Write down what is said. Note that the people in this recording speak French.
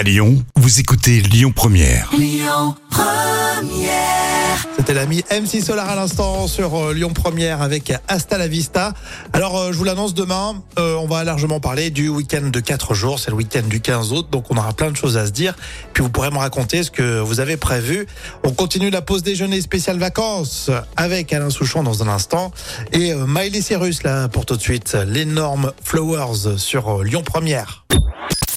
À Lyon, vous écoutez Lyon Première. C'était l'ami MC Solar à l'instant sur euh, Lyon Première avec Hasta la Vista. Alors, euh, je vous l'annonce demain, euh, on va largement parler du week-end de 4 jours. C'est le week-end du 15 août, donc on aura plein de choses à se dire. Puis vous pourrez me raconter ce que vous avez prévu. On continue la pause déjeuner spéciale vacances avec Alain Souchon dans un instant. Et Miley Cyrus, là, pour tout de suite, l'énorme Flowers sur Lyon Première.